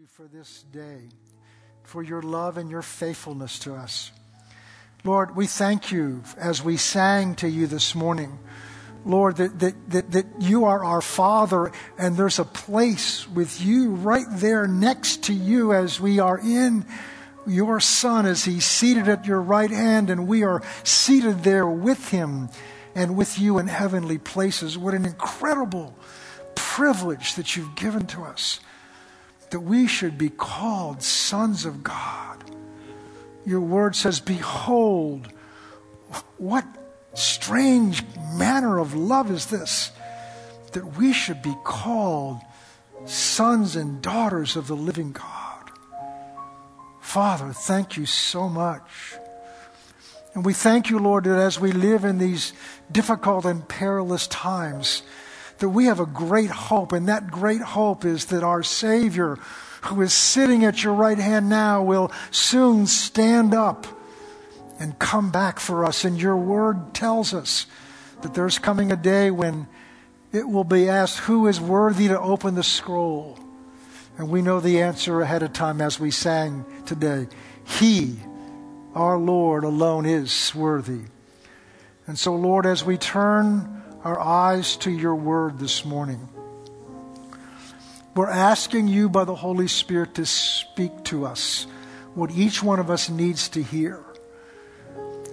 you for this day, for your love and your faithfulness to us. Lord, we thank you as we sang to you this morning. Lord, that, that, that, that you are our Father, and there's a place with you right there next to you as we are in your Son, as He's seated at your right hand, and we are seated there with Him and with you in heavenly places. What an incredible privilege that you've given to us that we should be called sons of God. Your word says, Behold, what strange manner of love is this that we should be called sons and daughters of the living God. Father, thank you so much. And we thank you, Lord, that as we live in these difficult and perilous times, that we have a great hope, and that great hope is that our Savior, who is sitting at your right hand now, will soon stand up and come back for us. And your word tells us that there's coming a day when it will be asked, Who is worthy to open the scroll? And we know the answer ahead of time as we sang today. He, our Lord, alone is worthy. And so, Lord, as we turn our eyes to your word this morning. We're asking you by the Holy Spirit to speak to us what each one of us needs to hear.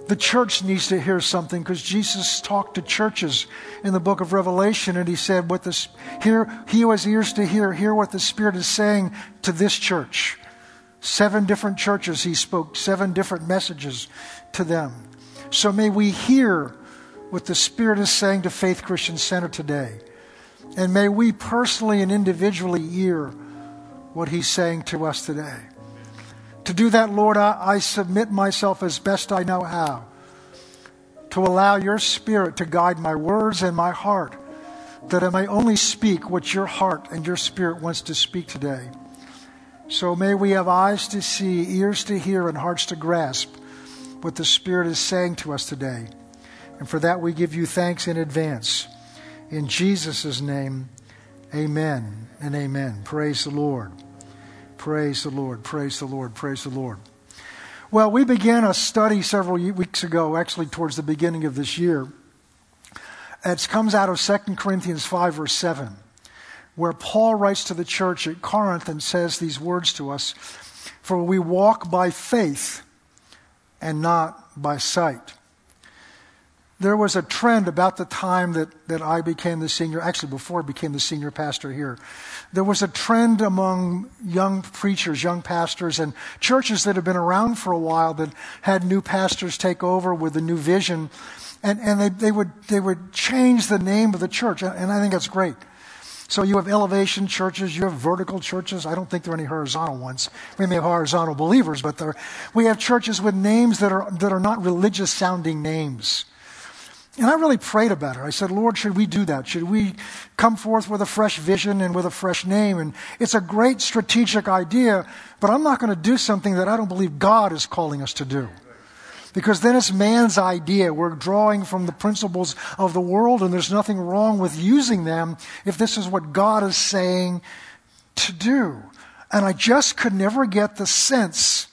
The church needs to hear something because Jesus talked to churches in the book of Revelation and he said, what the, hear, he who has ears to hear, hear what the Spirit is saying to this church. Seven different churches he spoke, seven different messages to them. So may we hear what the Spirit is saying to Faith Christian Center today. And may we personally and individually hear what He's saying to us today. To do that, Lord, I, I submit myself as best I know how to allow your Spirit to guide my words and my heart, that I may only speak what your heart and your Spirit wants to speak today. So may we have eyes to see, ears to hear, and hearts to grasp what the Spirit is saying to us today. And for that, we give you thanks in advance. In Jesus' name, amen and amen. Praise the Lord. Praise the Lord. Praise the Lord. Praise the Lord. Well, we began a study several weeks ago, actually towards the beginning of this year. It comes out of 2 Corinthians 5, verse 7, where Paul writes to the church at Corinth and says these words to us For we walk by faith and not by sight there was a trend about the time that, that I became the senior, actually before I became the senior pastor here. There was a trend among young preachers, young pastors, and churches that had been around for a while that had new pastors take over with a new vision. And, and they, they, would, they would change the name of the church. And I think that's great. So you have elevation churches, you have vertical churches. I don't think there are any horizontal ones. We may have horizontal believers, but there, we have churches with names that are, that are not religious sounding names. And I really prayed about it. I said, Lord, should we do that? Should we come forth with a fresh vision and with a fresh name? And it's a great strategic idea, but I'm not going to do something that I don't believe God is calling us to do. Because then it's man's idea. We're drawing from the principles of the world, and there's nothing wrong with using them if this is what God is saying to do. And I just could never get the sense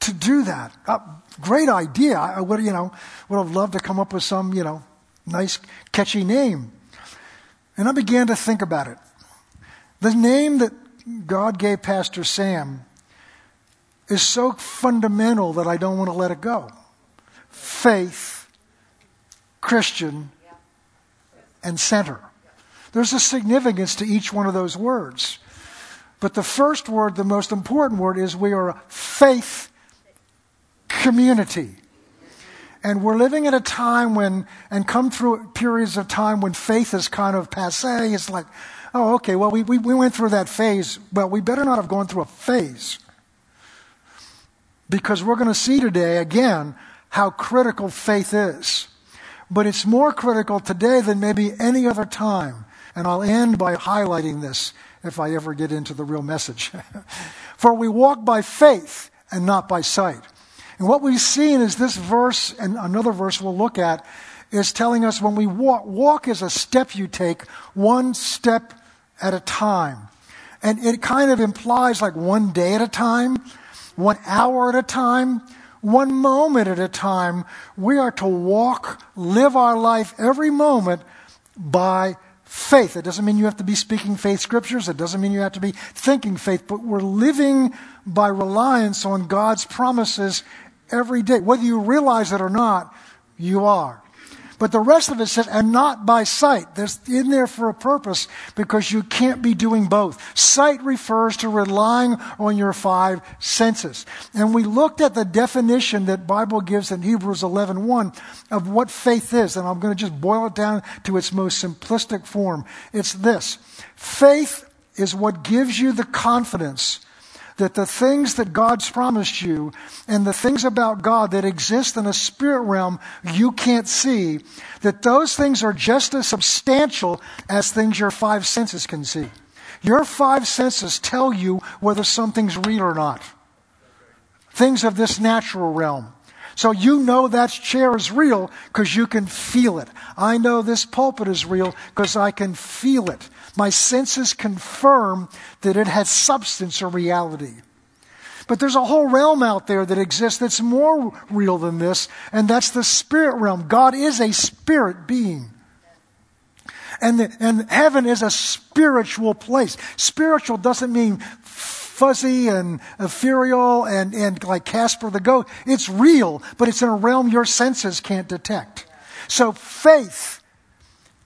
to do that. Uh, great idea. I would, you know, would have loved to come up with some, you know, nice, catchy name. And I began to think about it. The name that God gave Pastor Sam is so fundamental that I don't want to let it go. Faith, Christian, and center. There's a significance to each one of those words. But the first word, the most important word, is we are a faith community. And we're living at a time when, and come through periods of time when faith is kind of passe. It's like, oh, okay, well, we, we, we went through that phase. Well, we better not have gone through a phase. Because we're going to see today, again, how critical faith is. But it's more critical today than maybe any other time. And I'll end by highlighting this if I ever get into the real message. For we walk by faith and not by sight. And what we've seen is this verse, and another verse we'll look at, is telling us when we walk, walk is a step you take, one step at a time. And it kind of implies like one day at a time, one hour at a time, one moment at a time. We are to walk, live our life every moment by faith. It doesn't mean you have to be speaking faith scriptures. It doesn't mean you have to be thinking faith, but we're living by reliance on God's promises every day. Whether you realize it or not, you are. But the rest of it says, and not by sight. There's in there for a purpose because you can't be doing both. Sight refers to relying on your five senses. And we looked at the definition that Bible gives in Hebrews 11.1 of what faith is. And I'm going to just boil it down to its most simplistic form. It's this. Faith is what gives you the confidence that the things that God's promised you and the things about God that exist in a spirit realm you can't see, that those things are just as substantial as things your five senses can see. Your five senses tell you whether something's real or not. Things of this natural realm. So you know that chair is real because you can feel it. I know this pulpit is real because I can feel it. My senses confirm that it has substance or reality. But there's a whole realm out there that exists that's more real than this, and that's the spirit realm. God is a spirit being. And, the, and heaven is a spiritual place. Spiritual doesn't mean fuzzy and ethereal and, and like Casper the goat. It's real, but it's in a realm your senses can't detect. So faith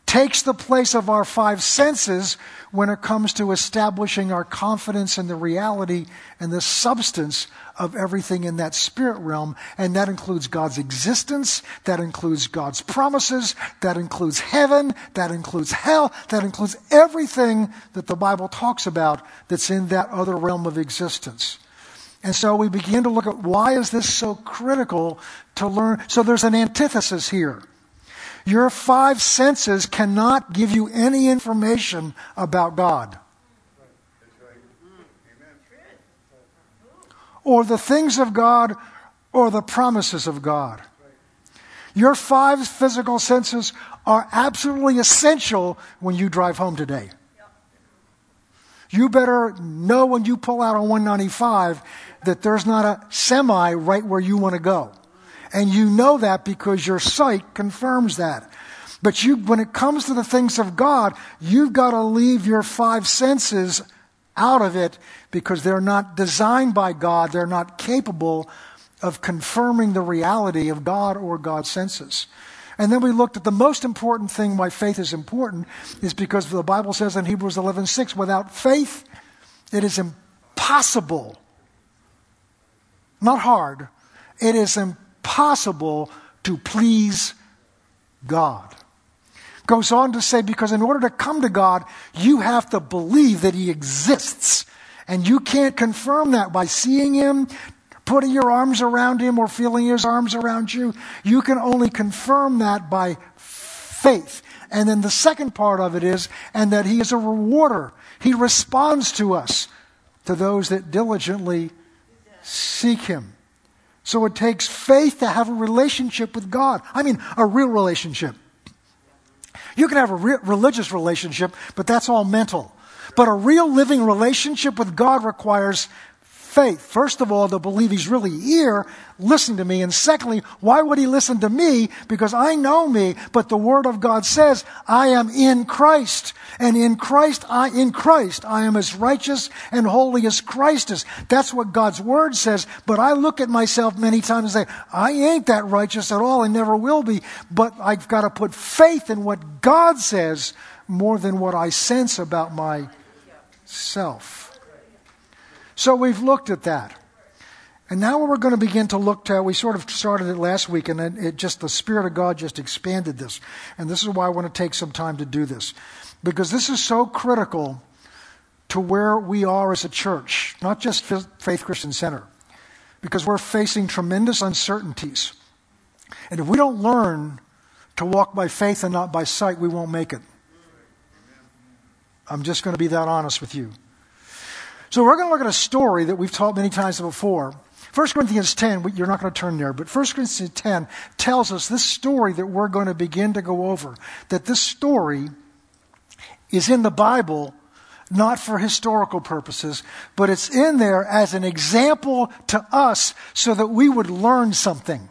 takes the place of our five senses when it comes to establishing our confidence in the reality and the substance of everything in that spirit realm. And that includes God's existence, that includes God's promises, that includes heaven, that includes hell, that includes everything that the Bible talks about that's in that other realm of existence. And so we begin to look at why is this so critical to learn. So there's an antithesis here. Your five senses cannot give you any information about God. Or the things of God or the promises of God. Your five physical senses are absolutely essential when you drive home today. You better know when you pull out on 195 that there's not a semi right where you want to go. And you know that because your sight confirms that. But you, when it comes to the things of God, you've got to leave your five senses out of it because they're not designed by God. They're not capable of confirming the reality of God or God's senses. And then we looked at the most important thing why faith is important is because the Bible says in Hebrews 11:6 without faith it is impossible not hard it is impossible possible to please God. Goes on to say, because in order to come to God, you have to believe that He exists. And you can't confirm that by seeing Him, putting your arms around Him, or feeling His arms around you. You can only confirm that by faith. And then the second part of it is, and that He is a rewarder. He responds to us, to those that diligently seek Him. So it takes faith to have a relationship with God. I mean, a real relationship. You can have a re- religious relationship, but that's all mental. But a real living relationship with God requires faith. First of all, to believe he's really here, listen to me. And secondly, why would he listen to me? Because I know me, but the word of God says, I am in Christ. And in Christ, I, in Christ, I am as righteous and holy as Christ is. That's what God's word says. But I look at myself many times and say, I ain't that righteous at all. I never will be. But I've got to put faith in what God says more than what I sense about myself. So we've looked at that. And now we're going to begin to look to, we sort of started it last week, and it just, the Spirit of God just expanded this. And this is why I want to take some time to do this. Because this is so critical to where we are as a church, not just Faith Christian Center. Because we're facing tremendous uncertainties. And if we don't learn to walk by faith and not by sight, we won't make it. I'm just going to be that honest with you. So we're going to look at a story that we've taught many times before. 1 Corinthians 10, you're not going to turn there, but 1 Corinthians 10 tells us this story that we're going to begin to go over. That this story is in the Bible not for historical purposes, but it's in there as an example to us so that we would learn something.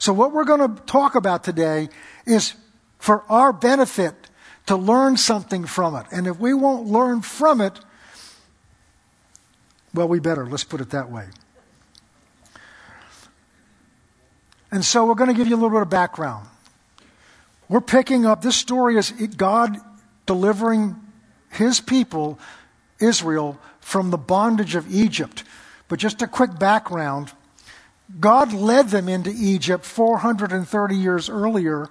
So, what we're going to talk about today is for our benefit to learn something from it. And if we won't learn from it, well, we better. Let's put it that way. And so, we're going to give you a little bit of background. We're picking up, this story is God delivering his people, Israel, from the bondage of Egypt. But just a quick background God led them into Egypt 430 years earlier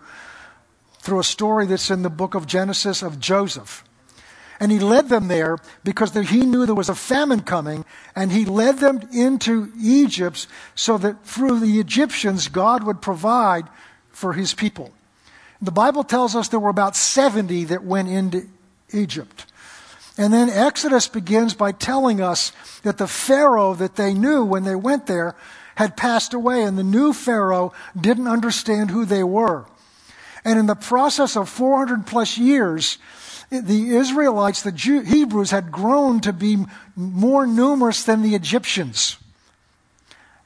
through a story that's in the book of Genesis of Joseph. And he led them there because he knew there was a famine coming, and he led them into Egypt so that through the Egyptians, God would provide for his people. The Bible tells us there were about 70 that went into Egypt. And then Exodus begins by telling us that the Pharaoh that they knew when they went there had passed away, and the new Pharaoh didn't understand who they were. And in the process of 400 plus years, the Israelites, the Jew, Hebrews, had grown to be more numerous than the Egyptians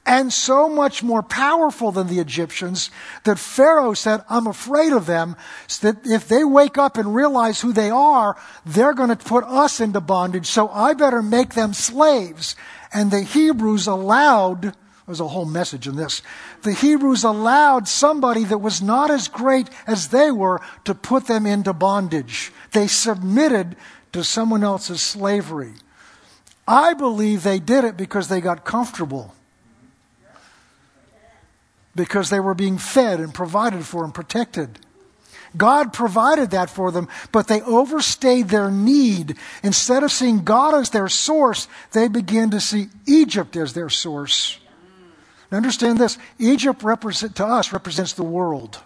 and so much more powerful than the Egyptians that Pharaoh said, I'm afraid of them, so that if they wake up and realize who they are, they're going to put us into bondage, so I better make them slaves. And the Hebrews allowed, there's a whole message in this, the Hebrews allowed somebody that was not as great as they were to put them into bondage. They submitted to someone else's slavery. I believe they did it because they got comfortable because they were being fed and provided for and protected. God provided that for them, but they overstayed their need. Instead of seeing God as their source, they began to see Egypt as their source. Now understand this Egypt represent, to us represents the world,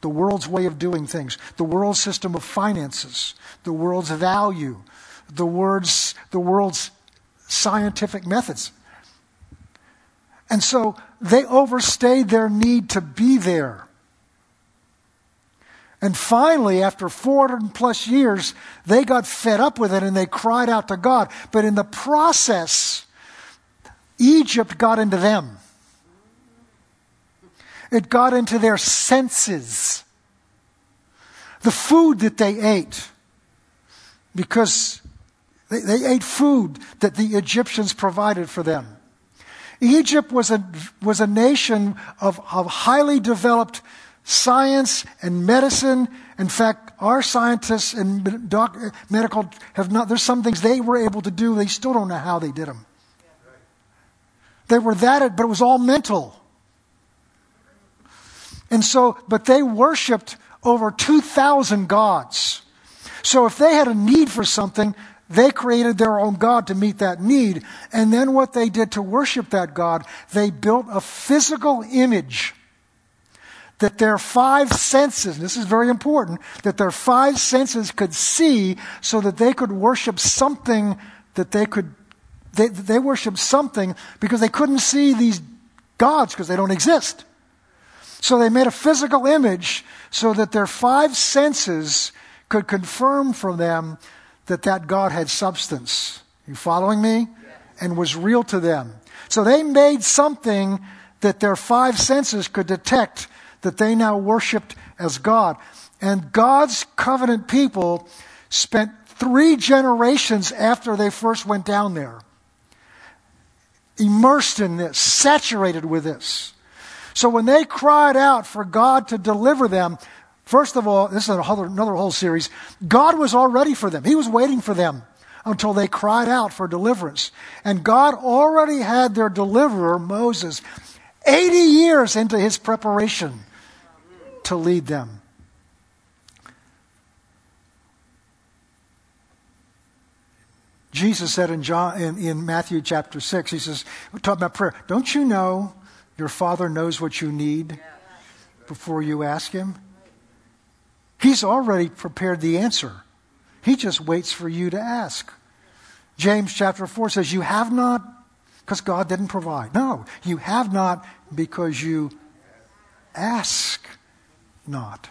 the world's way of doing things, the world's system of finances, the world's value, the world's, the world's scientific methods. And so they overstayed their need to be there. And finally, after 400 plus years, they got fed up with it and they cried out to God. But in the process, Egypt got into them. It got into their senses. The food that they ate, because they, they ate food that the Egyptians provided for them. Egypt was a, was a nation of, of highly developed science and medicine. In fact, our scientists and doc, medical have not, there's some things they were able to do, they still don't know how they did them. They were that, but it was all mental. And so, but they worshiped over 2,000 gods. So if they had a need for something, they created their own God to meet that need. And then what they did to worship that God, they built a physical image that their five senses, this is very important, that their five senses could see so that they could worship something that they could, they, they worship something because they couldn't see these gods because they don't exist. So they made a physical image so that their five senses could confirm for them that that God had substance. You following me? And was real to them. So they made something that their five senses could detect that they now worshiped as God. And God's covenant people spent three generations after they first went down there immersed in this, saturated with this. So when they cried out for God to deliver them, First of all, this is another, whole series. God was all ready for them. He was waiting for them until they cried out for deliverance. And God already had their deliverer, Moses, 80 years into his preparation to lead them. Jesus said in, John, in, in Matthew chapter 6, he says, talking about prayer. Don't you know your Father knows what you need before you ask Him? He's already prepared the answer. He just waits for you to ask. James chapter 4 says, You have not because God didn't provide. No, you have not because you ask not.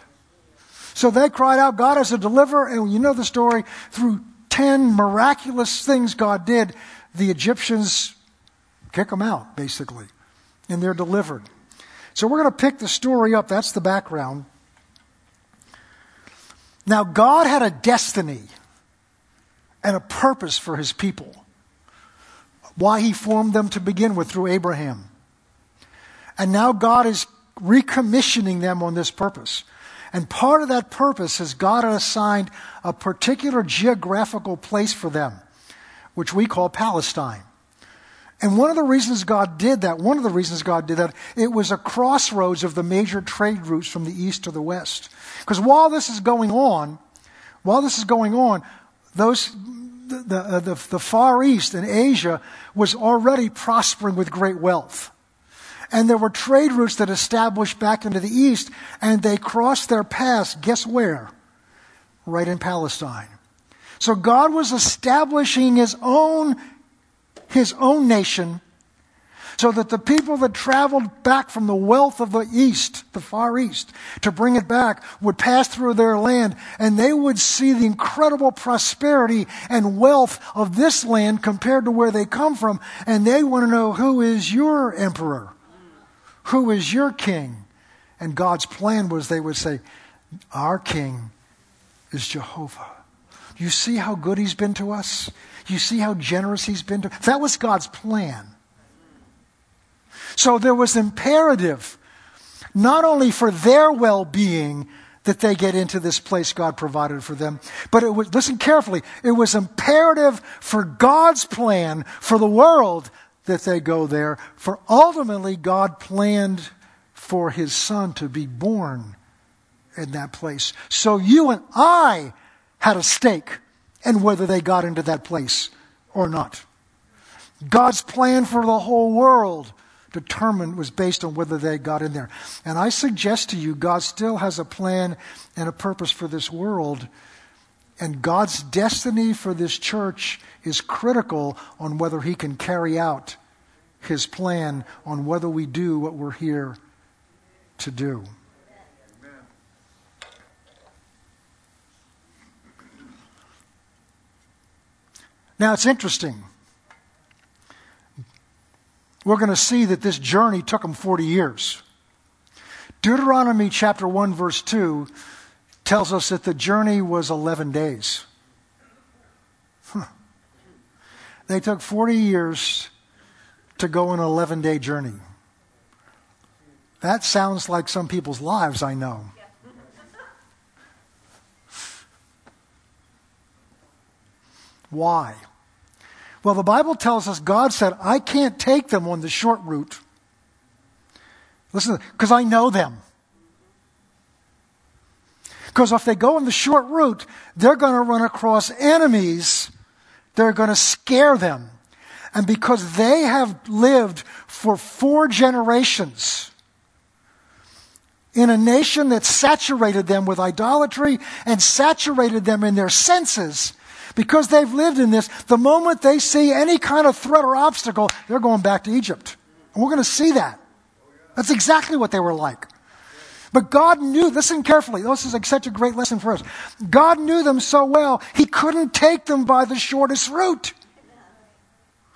So they cried out, God is a deliverer. And you know the story. Through 10 miraculous things God did, the Egyptians kick them out, basically. And they're delivered. So we're going to pick the story up. That's the background. Now, God had a destiny and a purpose for his people. Why he formed them to begin with through Abraham. And now God is recommissioning them on this purpose. And part of that purpose is God had assigned a particular geographical place for them, which we call Palestine. And one of the reasons God did that, one of the reasons God did that, it was a crossroads of the major trade routes from the east to the west. Because while this is going on, while this is going on, those, the, the, uh, the, the Far East and Asia was already prospering with great wealth. And there were trade routes that established back into the east, and they crossed their paths, guess where? Right in Palestine. So God was establishing his own, his own nation so that the people that traveled back from the wealth of the east, the far east, to bring it back would pass through their land and they would see the incredible prosperity and wealth of this land compared to where they come from and they want to know who is your emperor? Who is your king? And God's plan was they would say, Our king is Jehovah. You see how good he's been to us? You see how generous he's been to That was God's plan. So there was imperative, not only for their well being, that they get into this place God provided for them. But it was, listen carefully, it was imperative for God's plan for the world that they go there, for ultimately God planned for his son to be born in that place. So you and I had a stake in whether they got into that place or not. God's plan for the whole world determined was based on whether they got in there. And I suggest to you, God still has a plan and a purpose for this world. And God's destiny for this church is critical on whether He can carry out His plan, on whether we do what we're here to do. Now it's interesting. We're going to see that this journey took them 40 years. Deuteronomy chapter 1, verse 2 tells us that the journey was 11 days. Huh. They took 40 years to go an 11 day journey. That sounds like some people's lives, I know. Why? Well, the Bible tells us God said, I can't take them on the short route. Listen, because I know them. Because if they go on the short route, they're going to run across enemies. They're going to scare them. And because they have lived for four generations in a nation that saturated them with idolatry and saturated them in their senses, because they've lived in this, the moment they see any kind of threat or obstacle, they're going back to Egypt. And we're going to see that. That's exactly what they were like. But God knew, listen carefully, this is like such a great lesson for us. God knew them so well, He couldn't take them by the shortest route.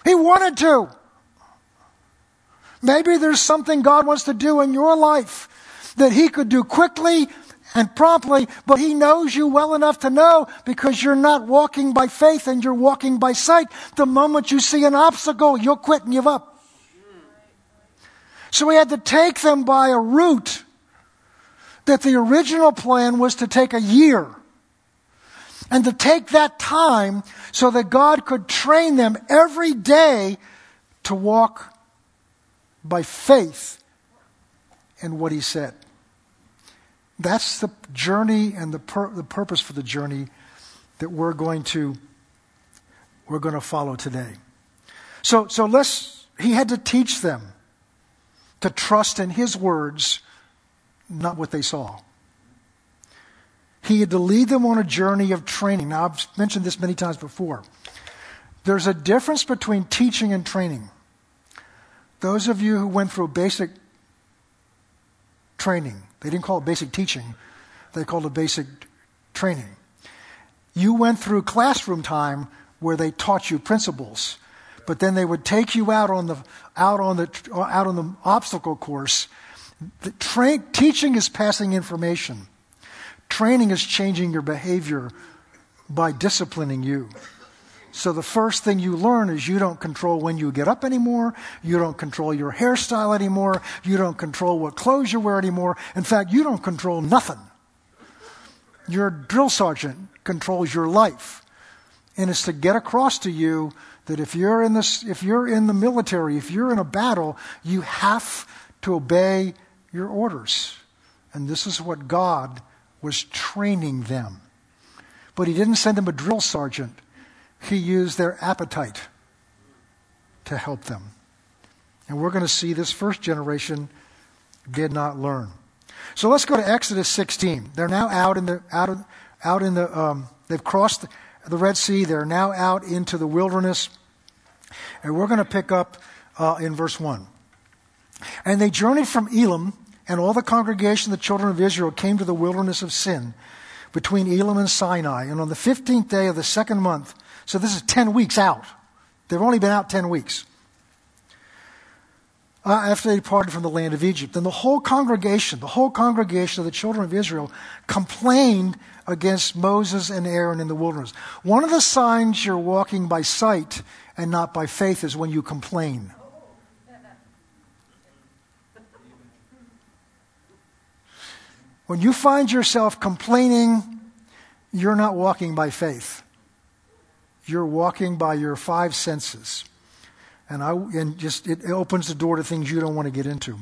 He wanted to. Maybe there's something God wants to do in your life that He could do quickly and promptly, but He knows you well enough to know because you're not walking by faith and you're walking by sight. The moment you see an obstacle, you'll quit and give up. So He had to take them by a route that the original plan was to take a year. And to take that time so that God could train them every day to walk by faith in what He said. That's the journey and the, pur- the purpose for the journey that we're going to we're going to follow today. So so let's he had to teach them to trust in his words, not what they saw. He had to lead them on a journey of training. Now, I've mentioned this many times before. There's a difference between teaching and training. Those of you who went through basic training, they didn't call it basic teaching, they called it basic training. You went through classroom time where they taught you principles, but then they would take you out on the out on the out on the obstacle course. The train, teaching is passing information. Training is changing your behavior by disciplining you. So the first thing you learn is you don't control when you get up anymore. You don't control your hairstyle anymore. You don't control what clothes you wear anymore. In fact, you don't control nothing. Your drill sergeant controls your life. And it's to get across to you that if you're in this, if you're in the military, if you're in a battle, you have to obey your orders. And this is what God was training them. But he didn't send them a drill sergeant he used their appetite to help them. And we're going to see this first generation did not learn. So let's go to Exodus 16. They're now out in the out of, out in the um, they've crossed the, the, Red Sea. They're now out into the wilderness, and we're going to pick up uh, in verse one. And they journeyed from Elim, and all the congregation of the children of Israel came to the wilderness of Sin, between Elim and Sinai. And on the fifteenth day of the second month, so this is 10 weeks out. They've only been out 10 weeks. Uh, after they departed from the land of Egypt. And the whole congregation, the whole congregation of the children of Israel complained against Moses and Aaron in the wilderness. One of the signs you're walking by sight and not by faith is when you complain. When you find yourself complaining, you're not walking by faith you're walking by your five senses. And, I, and just it opens the door to things you don't want to get into.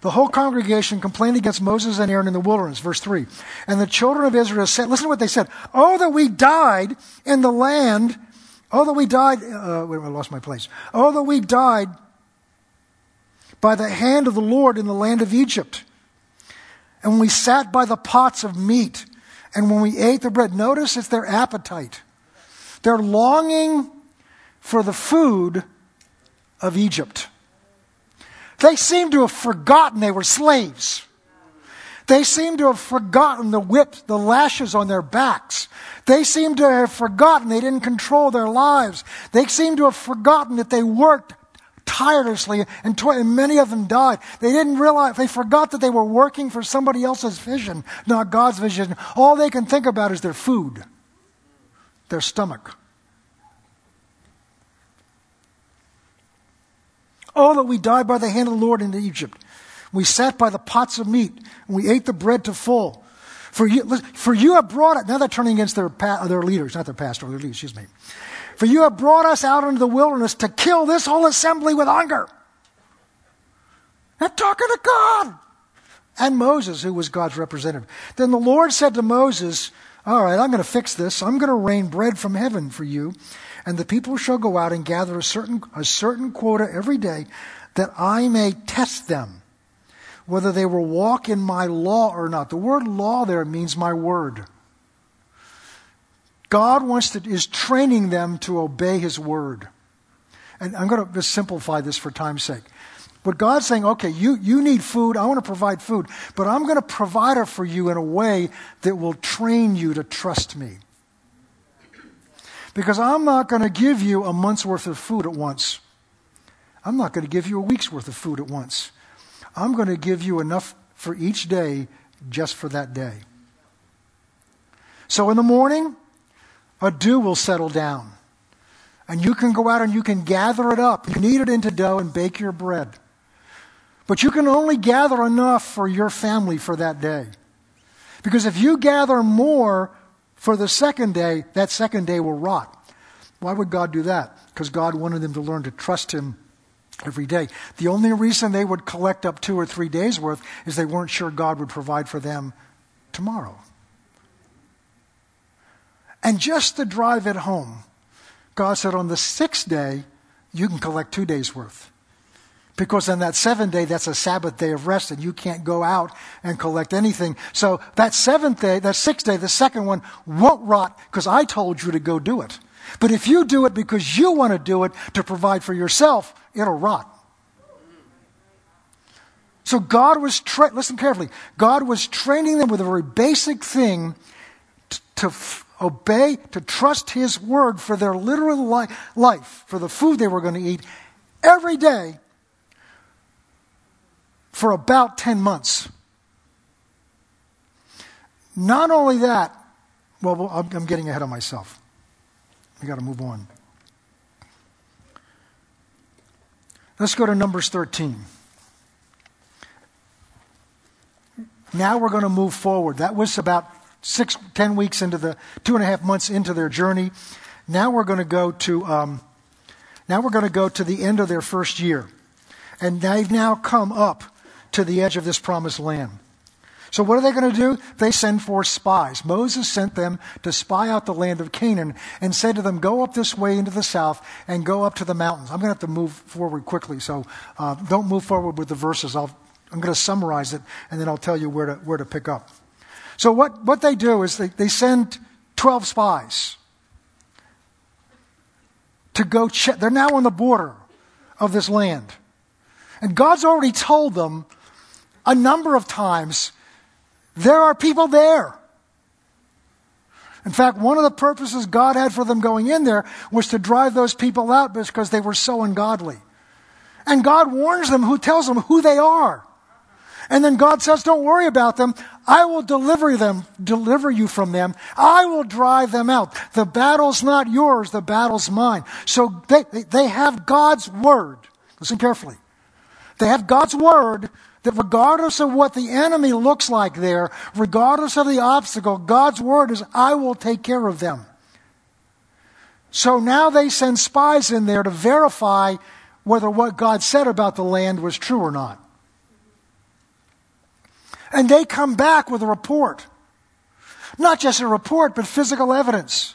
The whole congregation complained against Moses and Aaron in the wilderness, verse 3. And the children of Israel said, listen to what they said. Oh, that we died in the land. Oh, that we died. Uh, wait, I lost my place. Oh, that we died by the hand of the Lord in the land of Egypt. And when we sat by the pots of meat, and when we ate the bread, notice it's their appetite. They're longing for the food of Egypt. They seem to have forgotten they were slaves. They seem to have forgotten the whip, the lashes on their backs. They seem to have forgotten they didn't control their lives. They seem to have forgotten that they worked tirelessly and, tw- and many of them died. They didn't realize, they forgot that they were working for somebody else's vision, not God's vision. All they can think about is their food their stomach. Oh, that we died by the hand of the Lord in Egypt. We sat by the pots of meat, and we ate the bread to full. For you, for you have brought it. Now they're turning against their, their leaders, not their pastor, their leaders, excuse me. For you have brought us out into the wilderness to kill this whole assembly with hunger. They're talking to God and Moses, who was God's representative. Then the Lord said to Moses, all right, I'm going to fix this. I'm going to rain bread from heaven for you, and the people shall go out and gather a certain, a certain quota every day, that I may test them, whether they will walk in my law or not. The word law there means my word. God wants to, is training them to obey his word. And I'm going to just simplify this for time's sake. But God's saying, okay, you, you need food. I want to provide food. But I'm going to provide it for you in a way that will train you to trust me. Because I'm not going to give you a month's worth of food at once. I'm not going to give you a week's worth of food at once. I'm going to give you enough for each day just for that day. So in the morning, a dew will settle down. And you can go out and you can gather it up, knead it into dough, and bake your bread. But you can only gather enough for your family for that day. Because if you gather more for the second day, that second day will rot. Why would God do that? Because God wanted them to learn to trust Him every day. The only reason they would collect up two or three days' worth is they weren't sure God would provide for them tomorrow. And just to drive it home, God said on the sixth day, you can collect two days' worth. Because on that seventh day, that's a Sabbath day of rest, and you can't go out and collect anything. So that seventh day, that sixth day, the second one won't rot because I told you to go do it. But if you do it because you want to do it to provide for yourself, it'll rot. So God was, tra- listen carefully, God was training them with a very basic thing t- to f- obey, to trust His word for their literal li- life, for the food they were going to eat every day for about 10 months. Not only that, well, I'm getting ahead of myself. I got to move on. Let's go to Numbers 13. Now we're going to move forward. That was about six, ten weeks into the two and a half months into their journey. Now we're going to go to um, now we're going to go to the end of their first year, and they've now come up to the edge of this promised land. So what are they going to do? They send forth spies. Moses sent them to spy out the land of Canaan and said to them, "Go up this way into the south and go up to the mountains." I'm going to have to move forward quickly, so uh, don't move forward with the verses. I'll, I'm going to summarize it and then I'll tell you where to where to pick up. So what what they do is they, they send twelve spies to go check. They're now on the border of this land, and God's already told them a number of times there are people there. In fact, one of the purposes God had for them going in there was to drive those people out because they were so ungodly. And God warns them, who tells them who they are. And then God says, don't worry about them. I will deliver them, deliver you from them. I will drive them out. The battle's not yours. The battle's mine. So they, they have God's word. Listen carefully. They have God's word that regardless of what the enemy looks like there, regardless of the obstacle, God's word is, I will take care of them. So now they send spies in there to verify whether what God said about the land was true or not. And they come back with a report. Not just a report, but physical evidence.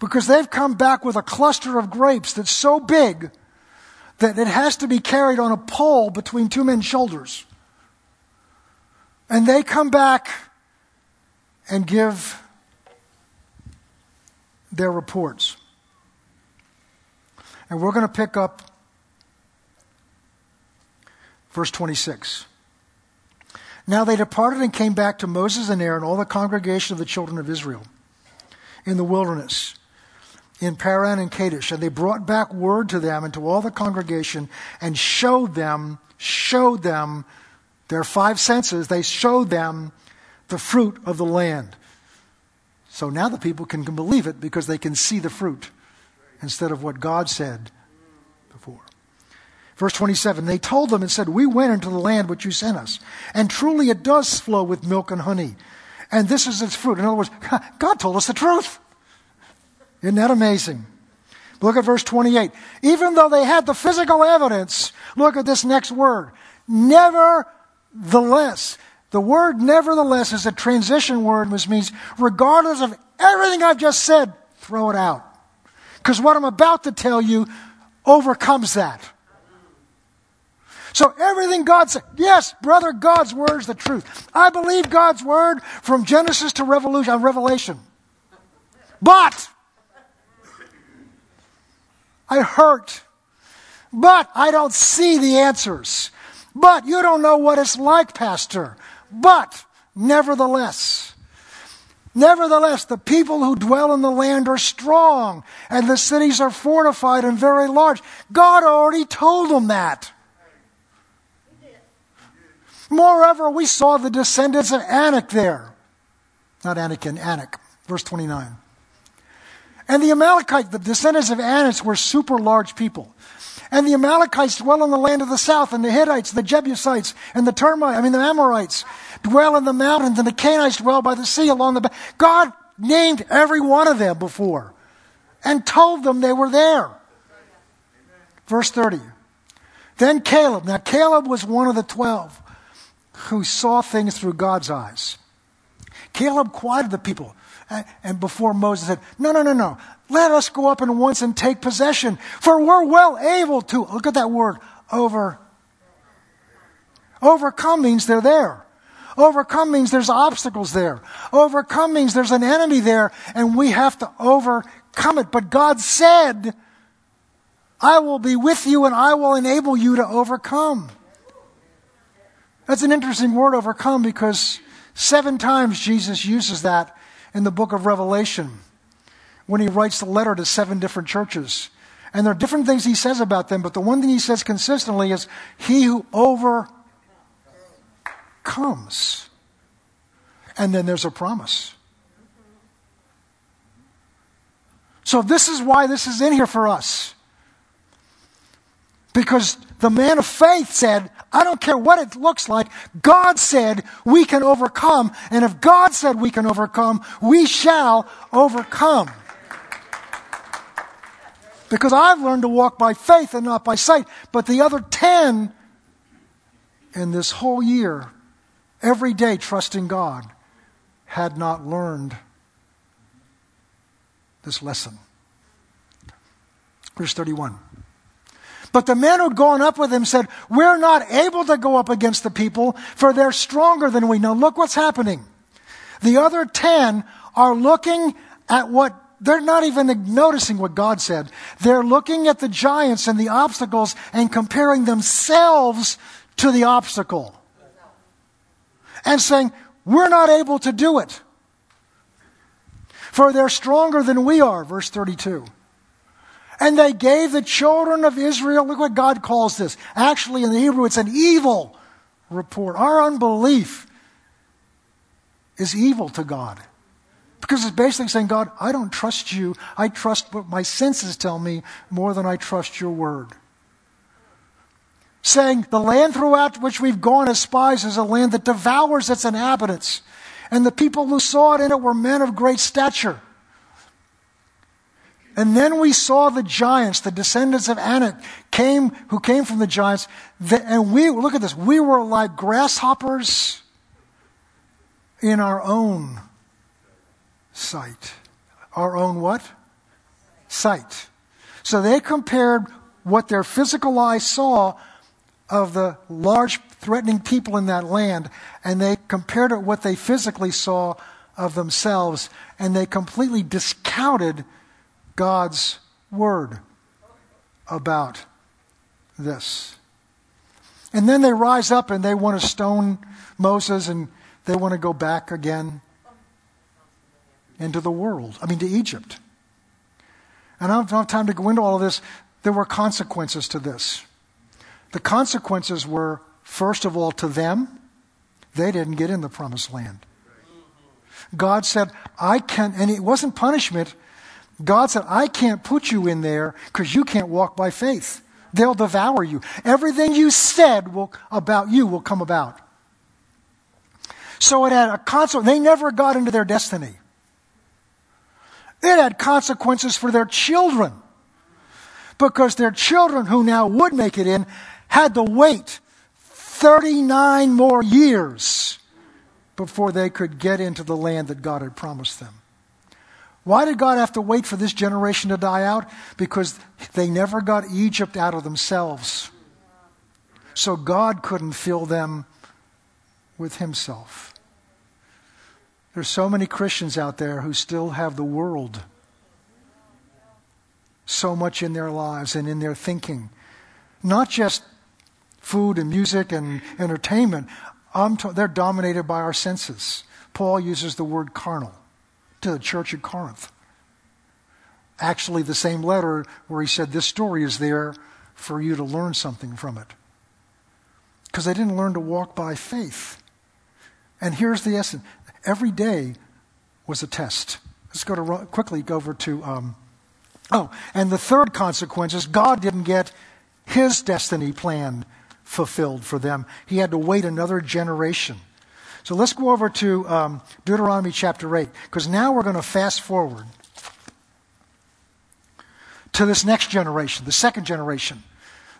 Because they've come back with a cluster of grapes that's so big that it has to be carried on a pole between two men's shoulders. And they come back and give their reports. And we're going to pick up verse 26. Now they departed and came back to Moses and Aaron, all the congregation of the children of Israel, in the wilderness in Paran and Kadesh. And they brought back word to them and to all the congregation and showed them, showed them their five senses. They showed them the fruit of the land. So now the people can, believe it because they can see the fruit instead of what God said before. Verse 27 They told them and said, We went into the land which you sent us, and truly it does flow with milk and honey, and this is its fruit. In other words, God told us the truth. Isn't that amazing? Look at verse 28. Even though they had the physical evidence, look at this next word. Nevertheless. The word nevertheless is a transition word, which means regardless of everything I've just said, throw it out. Because what I'm about to tell you overcomes that. So everything God said, yes, brother, God's word is the truth. I believe God's word from Genesis to uh, Revelation. But I hurt. But I don't see the answers. But you don't know what it's like, Pastor. But nevertheless, nevertheless, the people who dwell in the land are strong, and the cities are fortified and very large. God already told them that. Moreover, we saw the descendants of Anak there. Not Anakin, Anak. Verse 29. And the Amalekites, the descendants of Anak, were super large people. And the Amalekites dwell in the land of the south, and the Hittites, the Jebusites, and the Termites, I mean the Amorites, dwell in the mountains, and the Canaanites dwell by the sea along the. God named every one of them before, and told them they were there. Verse thirty. Then Caleb. Now Caleb was one of the twelve who saw things through God's eyes. Caleb quieted the people. And before Moses said, No, no, no, no. Let us go up at once and take possession, for we're well able to. Look at that word, over. Overcome means they're there. Overcome means there's obstacles there. Overcome means there's an enemy there, and we have to overcome it. But God said, I will be with you and I will enable you to overcome. That's an interesting word, overcome, because seven times Jesus uses that in the book of Revelation when he writes the letter to seven different churches. And there are different things he says about them, but the one thing he says consistently is, He who overcomes. And then there's a promise. So, this is why this is in here for us. Because the man of faith said, I don't care what it looks like. God said we can overcome. And if God said we can overcome, we shall overcome. Because I've learned to walk by faith and not by sight. But the other 10 in this whole year, every day trusting God, had not learned this lesson. Verse 31. But the men who'd gone up with him said, We're not able to go up against the people, for they're stronger than we. Now look what's happening. The other ten are looking at what they're not even noticing what God said. They're looking at the giants and the obstacles and comparing themselves to the obstacle. And saying, We're not able to do it. For they're stronger than we are, verse 32. And they gave the children of Israel, look what God calls this. Actually, in the Hebrew, it's an evil report. Our unbelief is evil to God. Because it's basically saying, God, I don't trust you. I trust what my senses tell me more than I trust your word. Saying, the land throughout which we've gone as spies is a land that devours its inhabitants. And the people who saw it in it were men of great stature. And then we saw the giants, the descendants of Anak, came, who came from the giants. And we, look at this, we were like grasshoppers in our own sight. Our own what? Sight. So they compared what their physical eyes saw of the large threatening people in that land, and they compared it what they physically saw of themselves, and they completely discounted God's word about this. And then they rise up and they want to stone Moses and they want to go back again into the world, I mean, to Egypt. And I don't have time to go into all of this. There were consequences to this. The consequences were, first of all, to them, they didn't get in the promised land. God said, I can, and it wasn't punishment, God said, I can't put you in there because you can't walk by faith. They'll devour you. Everything you said will, about you will come about. So it had a consequence. They never got into their destiny. It had consequences for their children because their children who now would make it in had to wait 39 more years before they could get into the land that God had promised them. Why did God have to wait for this generation to die out? Because they never got Egypt out of themselves. So God couldn't fill them with Himself. There's so many Christians out there who still have the world so much in their lives and in their thinking. Not just food and music and entertainment. They're dominated by our senses. Paul uses the word carnal to the church at Corinth. Actually, the same letter where he said, This story is there for you to learn something from it. Because they didn't learn to walk by faith. And here's the essence every day was a test. Let's go to quickly go over to. Um, oh, and the third consequence is God didn't get his destiny plan fulfilled for them. He had to wait another generation. So let's go over to um, Deuteronomy chapter 8, because now we're going to fast forward to this next generation, the second generation.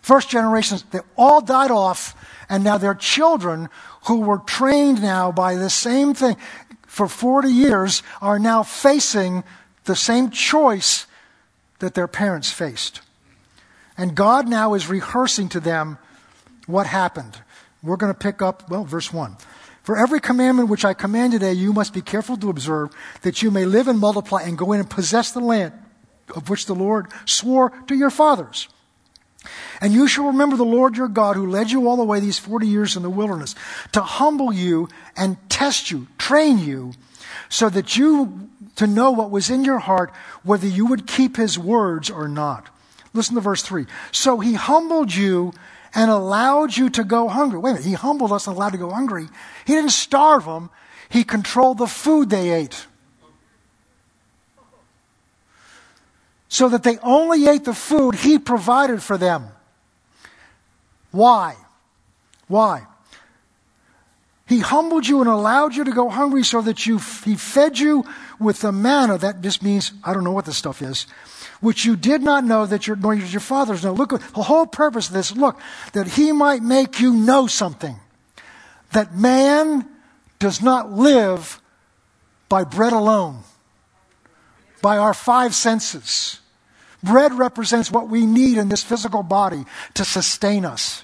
First generations, they all died off, and now their children, who were trained now by the same thing for 40 years, are now facing the same choice that their parents faced. And God now is rehearsing to them what happened. We're going to pick up, well, verse 1. For every commandment which I command today, you must be careful to observe, that you may live and multiply and go in and possess the land of which the Lord swore to your fathers. And you shall remember the Lord your God who led you all the way these 40 years in the wilderness to humble you and test you, train you, so that you to know what was in your heart, whether you would keep his words or not. Listen to verse 3. So he humbled you and allowed you to go hungry. Wait a minute, he humbled us and allowed to go hungry. He didn't starve them, he controlled the food they ate. So that they only ate the food he provided for them. Why? Why? He humbled you and allowed you to go hungry so that you, he fed you with the manna. That just means, I don't know what this stuff is, which you did not know that your, nor your fathers know. Look, the whole purpose of this, look, that he might make you know something. That man does not live by bread alone, by our five senses. Bread represents what we need in this physical body to sustain us.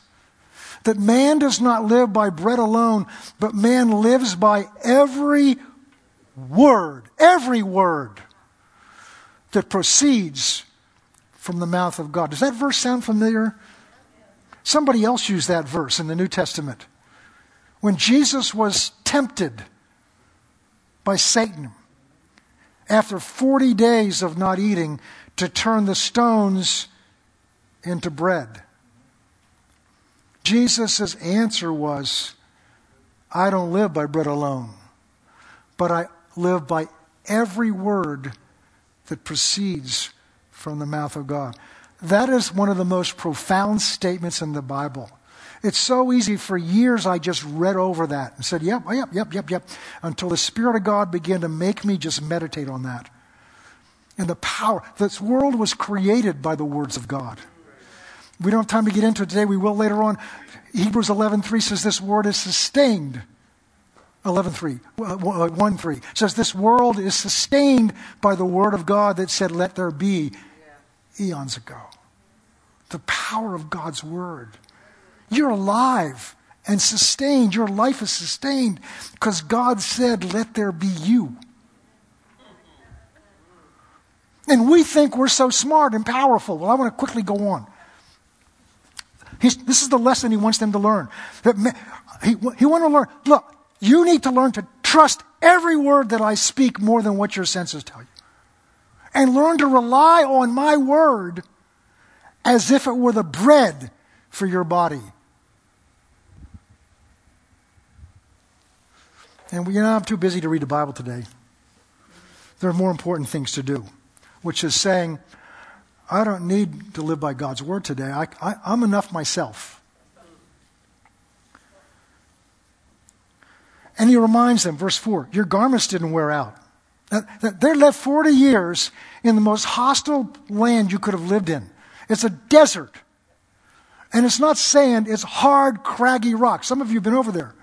That man does not live by bread alone, but man lives by every word, every word that proceeds from the mouth of God. Does that verse sound familiar? Somebody else used that verse in the New Testament. When Jesus was tempted by Satan after 40 days of not eating to turn the stones into bread. Jesus' answer was, I don't live by bread alone, but I live by every word that proceeds from the mouth of God. That is one of the most profound statements in the Bible. It's so easy. For years, I just read over that and said, yep, yep, yep, yep, yep, until the Spirit of God began to make me just meditate on that. And the power. This world was created by the words of God. We don't have time to get into it today. We will later on. Hebrews 11.3 says this word is sustained. 11.3, 1.3 uh, uh, says this world is sustained by the word of God that said, let there be eons ago. The power of God's word. You're alive and sustained. Your life is sustained because God said, let there be you. And we think we're so smart and powerful. Well, I want to quickly go on. He's, this is the lesson he wants them to learn. That he, he want to learn. Look, you need to learn to trust every word that I speak more than what your senses tell you. And learn to rely on my word as if it were the bread for your body. And you know, I'm too busy to read the Bible today. There are more important things to do, which is saying, I don't need to live by God's word today. I, I'm enough myself. And he reminds them, verse 4, your garments didn't wear out. They're left 40 years in the most hostile land you could have lived in. It's a desert. And it's not sand, it's hard, craggy rock. Some of you have been over there.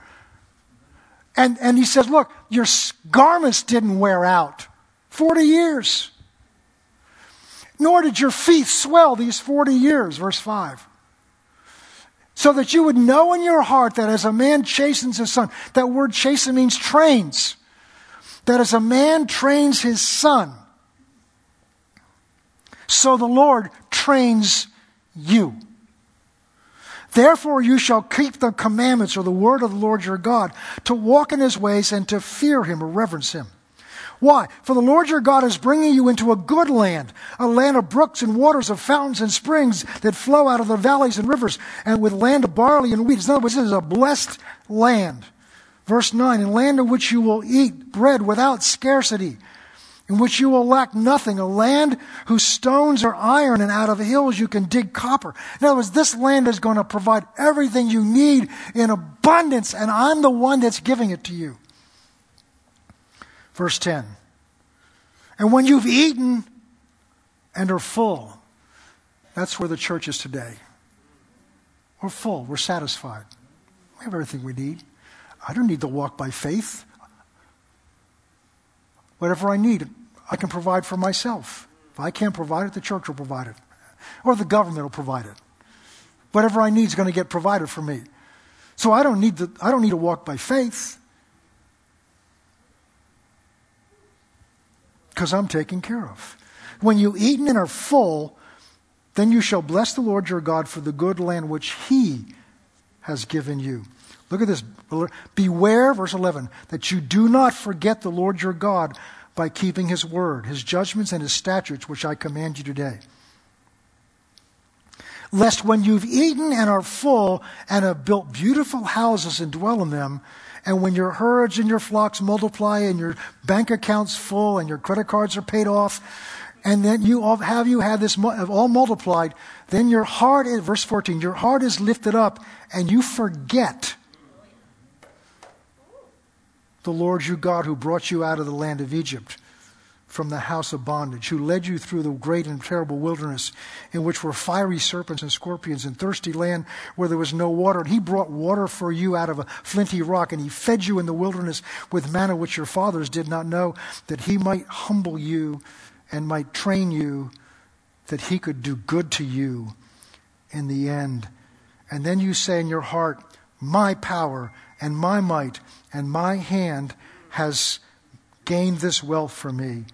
And, and he says, Look, your garments didn't wear out. 40 years nor did your feet swell these 40 years. Verse 5. So that you would know in your heart that as a man chastens his son, that word chasten means trains, that as a man trains his son, so the Lord trains you. Therefore, you shall keep the commandments or the word of the Lord your God, to walk in his ways and to fear him or reverence him. Why? For the Lord your God is bringing you into a good land, a land of brooks and waters, of fountains and springs that flow out of the valleys and rivers, and with land of barley and wheat. In other words, this is a blessed land. Verse 9, in land in which you will eat bread without scarcity, in which you will lack nothing, a land whose stones are iron, and out of hills you can dig copper. In other words, this land is going to provide everything you need in abundance, and I'm the one that's giving it to you. Verse 10. And when you've eaten and are full, that's where the church is today. We're full, we're satisfied. We have everything we need. I don't need to walk by faith. Whatever I need, I can provide for myself. If I can't provide it, the church will provide it, or the government will provide it. Whatever I need is going to get provided for me. So I don't need to, I don't need to walk by faith. Because I'm taken care of. When you eat and are full, Then you shall bless the Lord your God for the good land which he has given you. Look at this. Beware, verse 11, that you do not forget the Lord your God by keeping his word, his judgments, and his statutes, which I command you today. Lest when you've eaten and are full and have built beautiful houses and dwell in them, and when your herds and your flocks multiply and your bank account's full and your credit cards are paid off, and then you all, have you had this all multiplied, then your heart is, verse 14, your heart is lifted up and you forget the Lord your God who brought you out of the land of Egypt from the house of bondage, who led you through the great and terrible wilderness, in which were fiery serpents and scorpions, and thirsty land where there was no water. And he brought water for you out of a flinty rock, and he fed you in the wilderness with manna which your fathers did not know, that he might humble you and might train you, that he could do good to you in the end. And then you say in your heart, My power and my might and my hand has gained this wealth for me.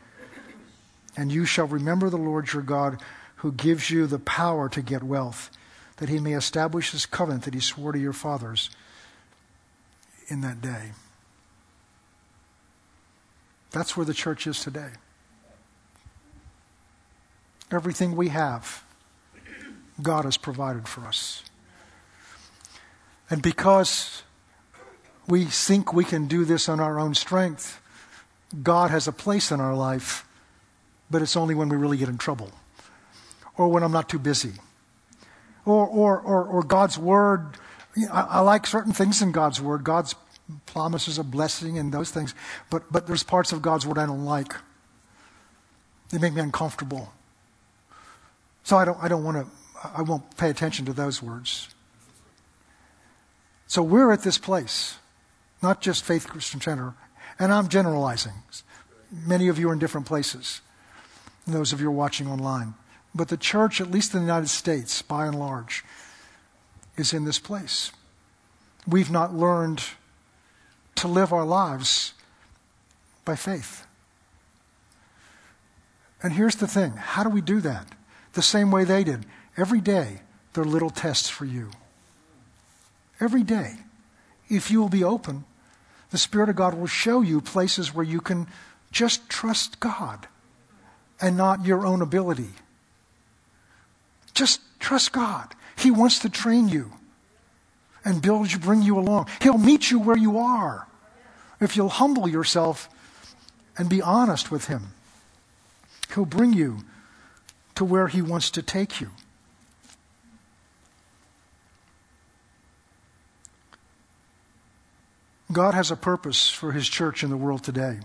And you shall remember the Lord your God, who gives you the power to get wealth, that he may establish his covenant that he swore to your fathers in that day. That's where the church is today. Everything we have, God has provided for us. And because we think we can do this on our own strength, God has a place in our life but it's only when we really get in trouble or when I'm not too busy. Or, or, or, or God's Word, I, I like certain things in God's Word. God's promises of blessing and those things. But, but there's parts of God's Word I don't like. They make me uncomfortable. So I don't, I don't want to, I won't pay attention to those words. So we're at this place, not just Faith Christian Center, and I'm generalizing. Many of you are in different places those of you watching online. But the church, at least in the United States, by and large, is in this place. We've not learned to live our lives by faith. And here's the thing how do we do that? The same way they did. Every day, there are little tests for you. Every day. If you will be open, the Spirit of God will show you places where you can just trust God and not your own ability. Just trust God. He wants to train you and build you, bring you along. He'll meet you where you are if you'll humble yourself and be honest with Him. He'll bring you to where He wants to take you. God has a purpose for His church in the world today.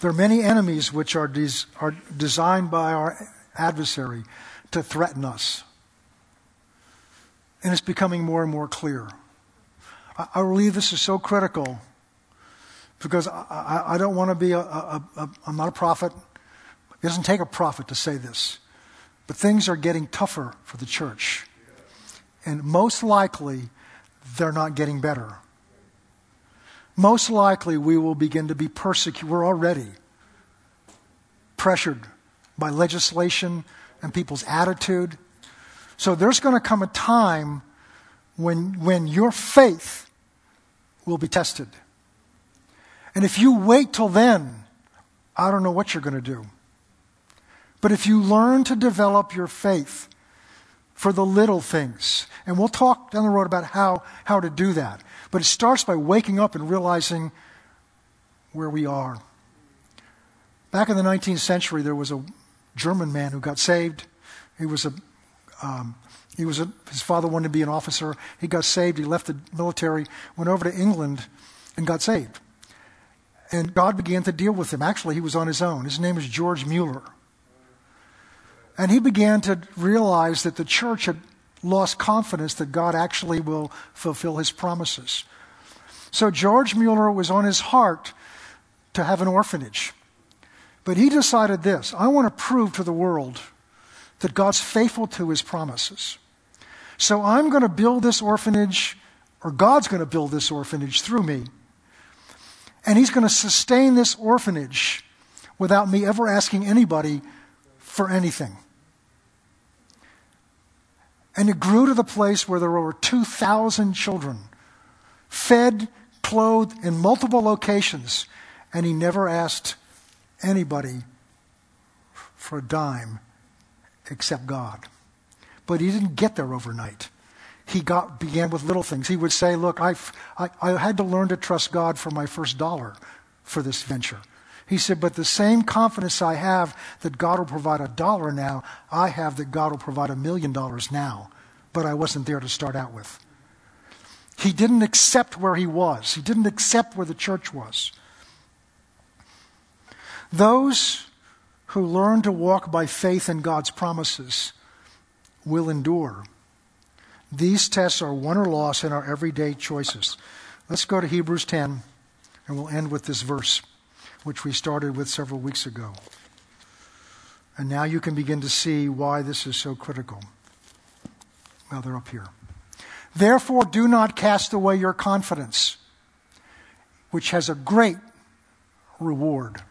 There are many enemies which are, des- are designed by our adversary to threaten us. And it's becoming more and more clear. I, I believe this is so critical because I, I, I don't want to be a, a, a, I'm not a prophet. It doesn't take a prophet to say this. But things are getting tougher for the church. And most likely, they're not getting better most likely we will begin to be persecuted. We're already pressured by legislation and people's attitude. So there's going to come a time when, when your faith will be tested. And if you wait till then, I don't know what you're going to do. But if you learn to develop your faith for the little things, and we'll talk down the road about how, how to do that. But it starts by waking up and realizing where we are. Back in the 19th century, there was a German man who got saved. He was a, um, he was a, his father wanted to be an officer. He got saved. He left the military, went over to England, and got saved. And God began to deal with him. Actually, he was on his own. His name is George Mueller. And he began to realize that the church had lost confidence that God actually will fulfill his promises. So George Mueller was on his heart to have an orphanage. But he decided this I want to prove to the world that God's faithful to his promises. So I'm going to build this orphanage, or God's going to build this orphanage through me. And he's going to sustain this orphanage without me ever asking anybody for anything. And it grew to the place where there were over 2,000 children, fed, clothed in multiple locations, and he never asked anybody for a dime except God. But he didn't get there overnight. He got, began with little things. He would say, Look, I, I had to learn to trust God for my first dollar for this venture. He said, But the same confidence I have that God will provide a dollar now, I have that God will provide a million dollars now. But I wasn't there to start out with. He didn't accept where he was, he didn't accept where the church was. Those who learn to walk by faith in God's promises will endure. These tests are won or loss in our everyday choices. Let's go to Hebrews 10, and we'll end with this verse which we started with several weeks ago. And now you can begin to see why this is so critical. Well, they're up here. Therefore, do not cast away your confidence, which has a great reward.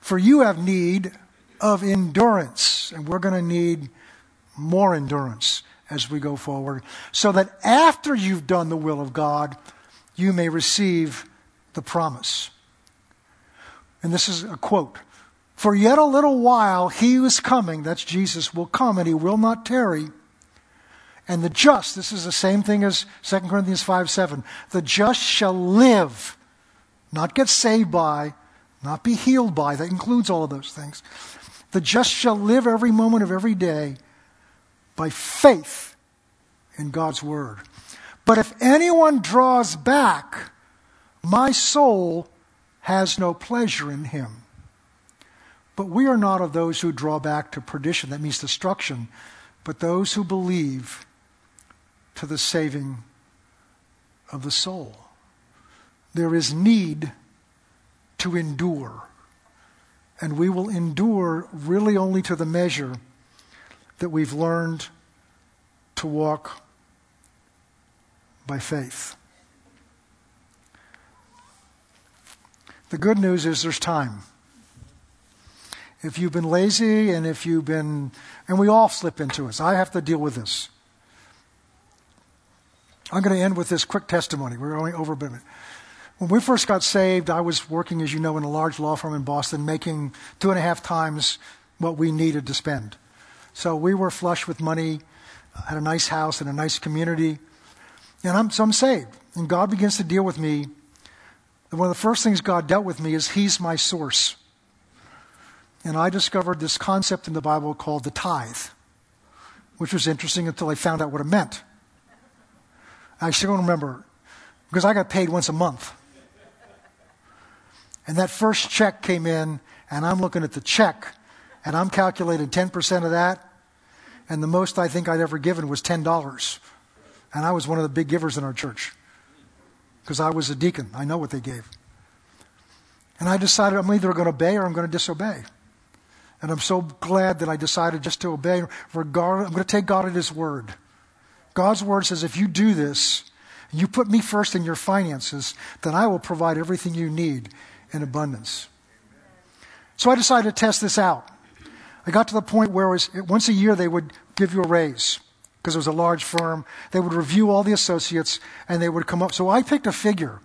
For you have need of endurance, and we're going to need more endurance as we go forward, so that after you've done the will of God, you may receive the promise. And this is a quote For yet a little while he who is coming, that's Jesus, will come and he will not tarry. And the just, this is the same thing as 2 Corinthians 5 7. The just shall live, not get saved by, not be healed by. That includes all of those things. The just shall live every moment of every day by faith in God's word. But if anyone draws back, my soul has no pleasure in him. But we are not of those who draw back to perdition, that means destruction, but those who believe to the saving of the soul. There is need to endure. And we will endure really only to the measure that we've learned to walk by faith. The good news is there's time. If you've been lazy and if you've been, and we all slip into this, I have to deal with this. I'm going to end with this quick testimony. We're only over a minute. When we first got saved, I was working, as you know, in a large law firm in Boston, making two and a half times what we needed to spend. So we were flush with money, had a nice house and a nice community. And I'm, so I'm saved. And God begins to deal with me and one of the first things God dealt with me is He's my source. And I discovered this concept in the Bible called the tithe, which was interesting until I found out what it meant. I still don't remember because I got paid once a month. And that first check came in, and I'm looking at the check, and I'm calculating 10% of that. And the most I think I'd ever given was $10. And I was one of the big givers in our church because I was a deacon. I know what they gave. And I decided I'm either going to obey or I'm going to disobey. And I'm so glad that I decided just to obey. Regardless, I'm going to take God at His word. God's word says, if you do this, you put me first in your finances, then I will provide everything you need in abundance. So I decided to test this out. I got to the point where was, once a year they would give you a raise because it was a large firm. They would review all the associates and they would come up. So I picked a figure.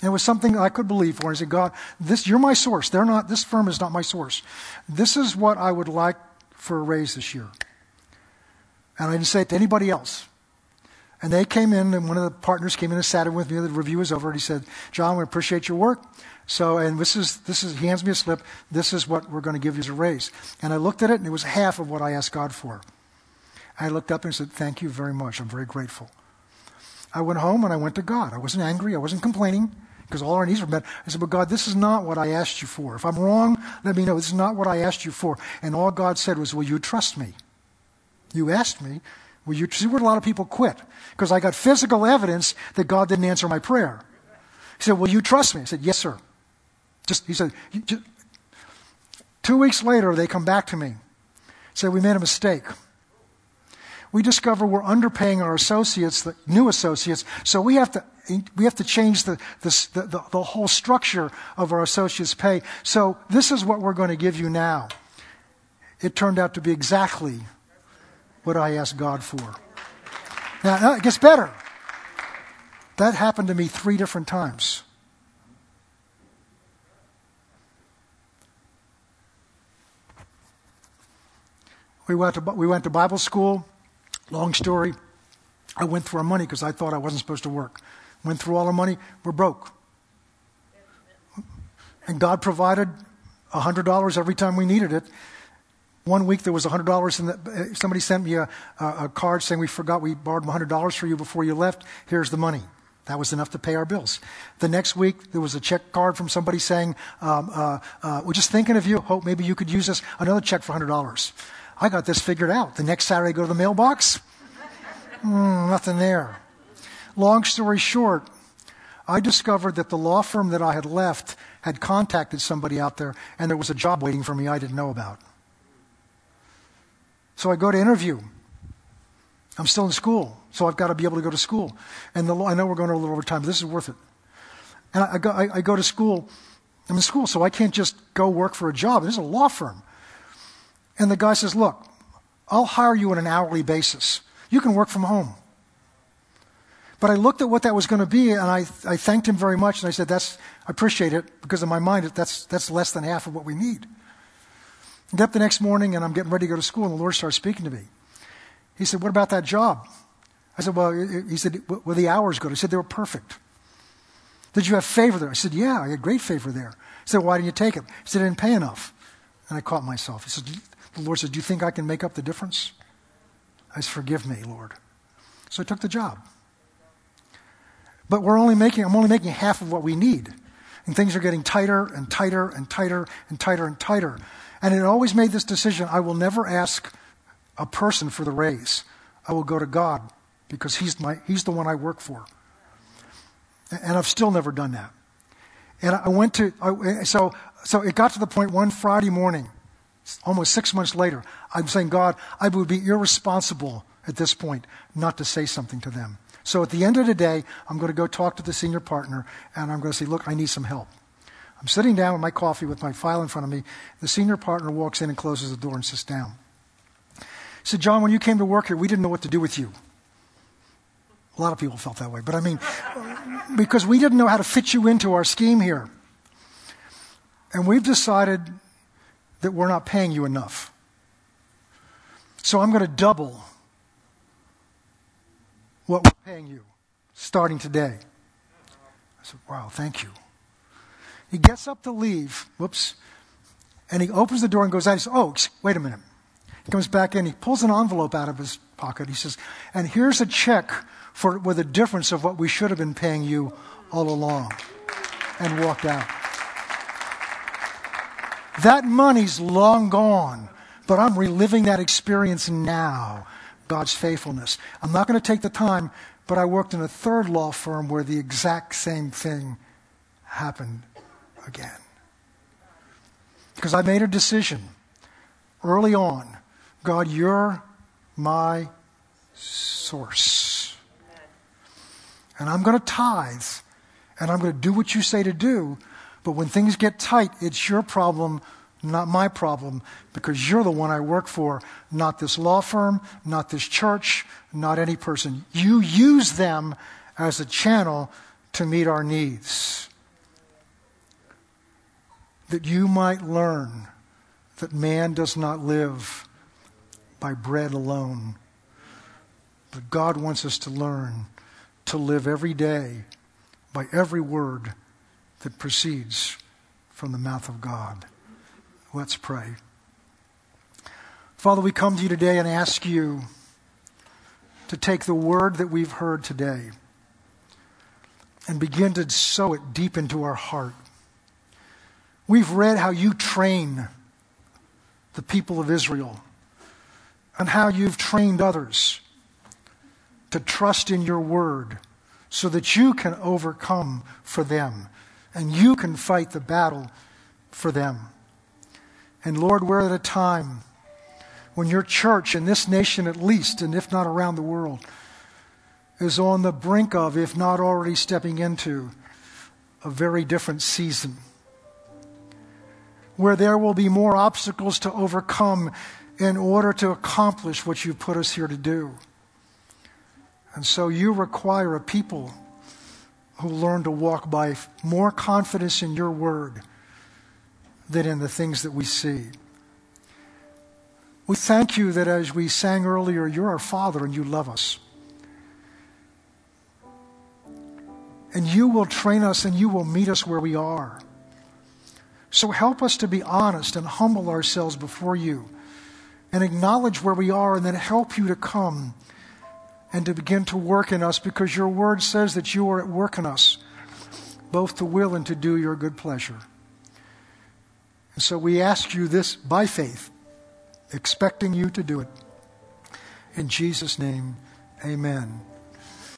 And it was something I could believe for. I said, God, this, you're my source. They're not, this firm is not my source. This is what I would like for a raise this year. And I didn't say it to anybody else. And they came in, and one of the partners came in and sat in with me. The review was over, and he said, John, we appreciate your work. So, and this is, this is, he hands me a slip. This is what we're going to give you as a raise. And I looked at it, and it was half of what I asked God for. I looked up and said, Thank you very much. I'm very grateful. I went home and I went to God. I wasn't angry. I wasn't complaining because all our needs were met. I said, But God, this is not what I asked you for. If I'm wrong, let me know. This is not what I asked you for. And all God said was, Will you trust me? You asked me, Will you see where a lot of people quit? Because I got physical evidence that God didn't answer my prayer. He said, Will you trust me? I said, Yes, sir. Just, he said. Two weeks later, they come back to me. Say, We made a mistake we discover we're underpaying our associates, the new associates, so we have to we have to change the, the, the, the, whole structure of our associates' pay. So this is what we're going to give you now. It turned out to be exactly what I asked God for. Now, it gets better. That happened to me three different times. We went to, we went to Bible school. Long story. I went through our money because I thought I wasn't supposed to work. Went through all our money. We're broke. And God provided $100 every time we needed it. One week there was $100 and somebody sent me a, a, card saying we forgot we borrowed $100 for you before you left. Here's the money. That was enough to pay our bills. The next week, there was a check card from somebody saying, um, uh, uh, We're just thinking of you. Hope maybe you could use this. Another check for $100. I got this figured out. The next Saturday, I go to the mailbox. Mm, nothing there. Long story short, I discovered that the law firm that I had left had contacted somebody out there, and there was a job waiting for me I didn't know about. So I go to interview. I'm still in school, so I've got to be able to go to school. And the, I know we're going a little over time, but this is worth it. And I, I, go, I, I go to school. I'm in school, so I can't just go work for a job. This is a law firm. And the guy says, Look, I'll hire you on an hourly basis. You can work from home. But I looked at what that was going to be, and I, I thanked him very much, and I said, That's, I appreciate it, because in my mind, that's, that's less than half of what we need. I get up the next morning, and I'm getting ready to go to school, and the Lord starts speaking to me. He said, What about that job? I said, Well, he said, Were the hours good? I said, They were perfect. Did you have favor there? I said, Yeah, I had great favor there. He said, Why didn't you take it? He said, I didn't pay enough. And I caught myself. He said, The Lord said, Do you think I can make up the difference? I said, Forgive me, Lord. So I took the job. But we're only making, I'm only making half of what we need. And things are getting tighter and tighter and tighter and tighter and tighter. And it always made this decision I will never ask a person for the raise. I will go to God because he's, my, he's the one I work for. And I've still never done that. And I went to, I, so, so it got to the point one Friday morning, almost six months later, I'm saying, God, I would be irresponsible at this point not to say something to them. So at the end of the day, I'm going to go talk to the senior partner and I'm going to say, look, I need some help. I'm sitting down with my coffee with my file in front of me. The senior partner walks in and closes the door and sits down. He said, John, when you came to work here, we didn't know what to do with you. A lot of people felt that way, but I mean, because we didn't know how to fit you into our scheme here. And we've decided that we're not paying you enough. So I'm going to double what we're paying you starting today. I said, Wow, thank you. He gets up to leave, whoops, and he opens the door and goes out. He says, Oh, wait a minute. He comes back in, he pulls an envelope out of his pocket. He says, And here's a check for with a difference of what we should have been paying you all along. And walked out. That money's long gone, but I'm reliving that experience now. God's faithfulness. I'm not going to take the time, but I worked in a third law firm where the exact same thing happened again. Because I made a decision early on God, you're my source. And I'm going to tithe, and I'm going to do what you say to do, but when things get tight, it's your problem not my problem, because you're the one I work for, not this law firm, not this church, not any person. You use them as a channel to meet our needs. That you might learn that man does not live by bread alone. But God wants us to learn to live every day by every word that proceeds from the mouth of God. Let's pray. Father, we come to you today and ask you to take the word that we've heard today and begin to sow it deep into our heart. We've read how you train the people of Israel and how you've trained others to trust in your word so that you can overcome for them and you can fight the battle for them. And Lord, we're at a time when your church, in this nation at least, and if not around the world, is on the brink of, if not already stepping into, a very different season. Where there will be more obstacles to overcome in order to accomplish what you've put us here to do. And so you require a people who learn to walk by more confidence in your word than in the things that we see. We thank you that as we sang earlier, you're our Father and you love us. And you will train us and you will meet us where we are. So help us to be honest and humble ourselves before you and acknowledge where we are and then help you to come and to begin to work in us because your word says that you are at work in us, both to will and to do your good pleasure. And so we ask you this by faith, expecting you to do it. In Jesus' name, amen.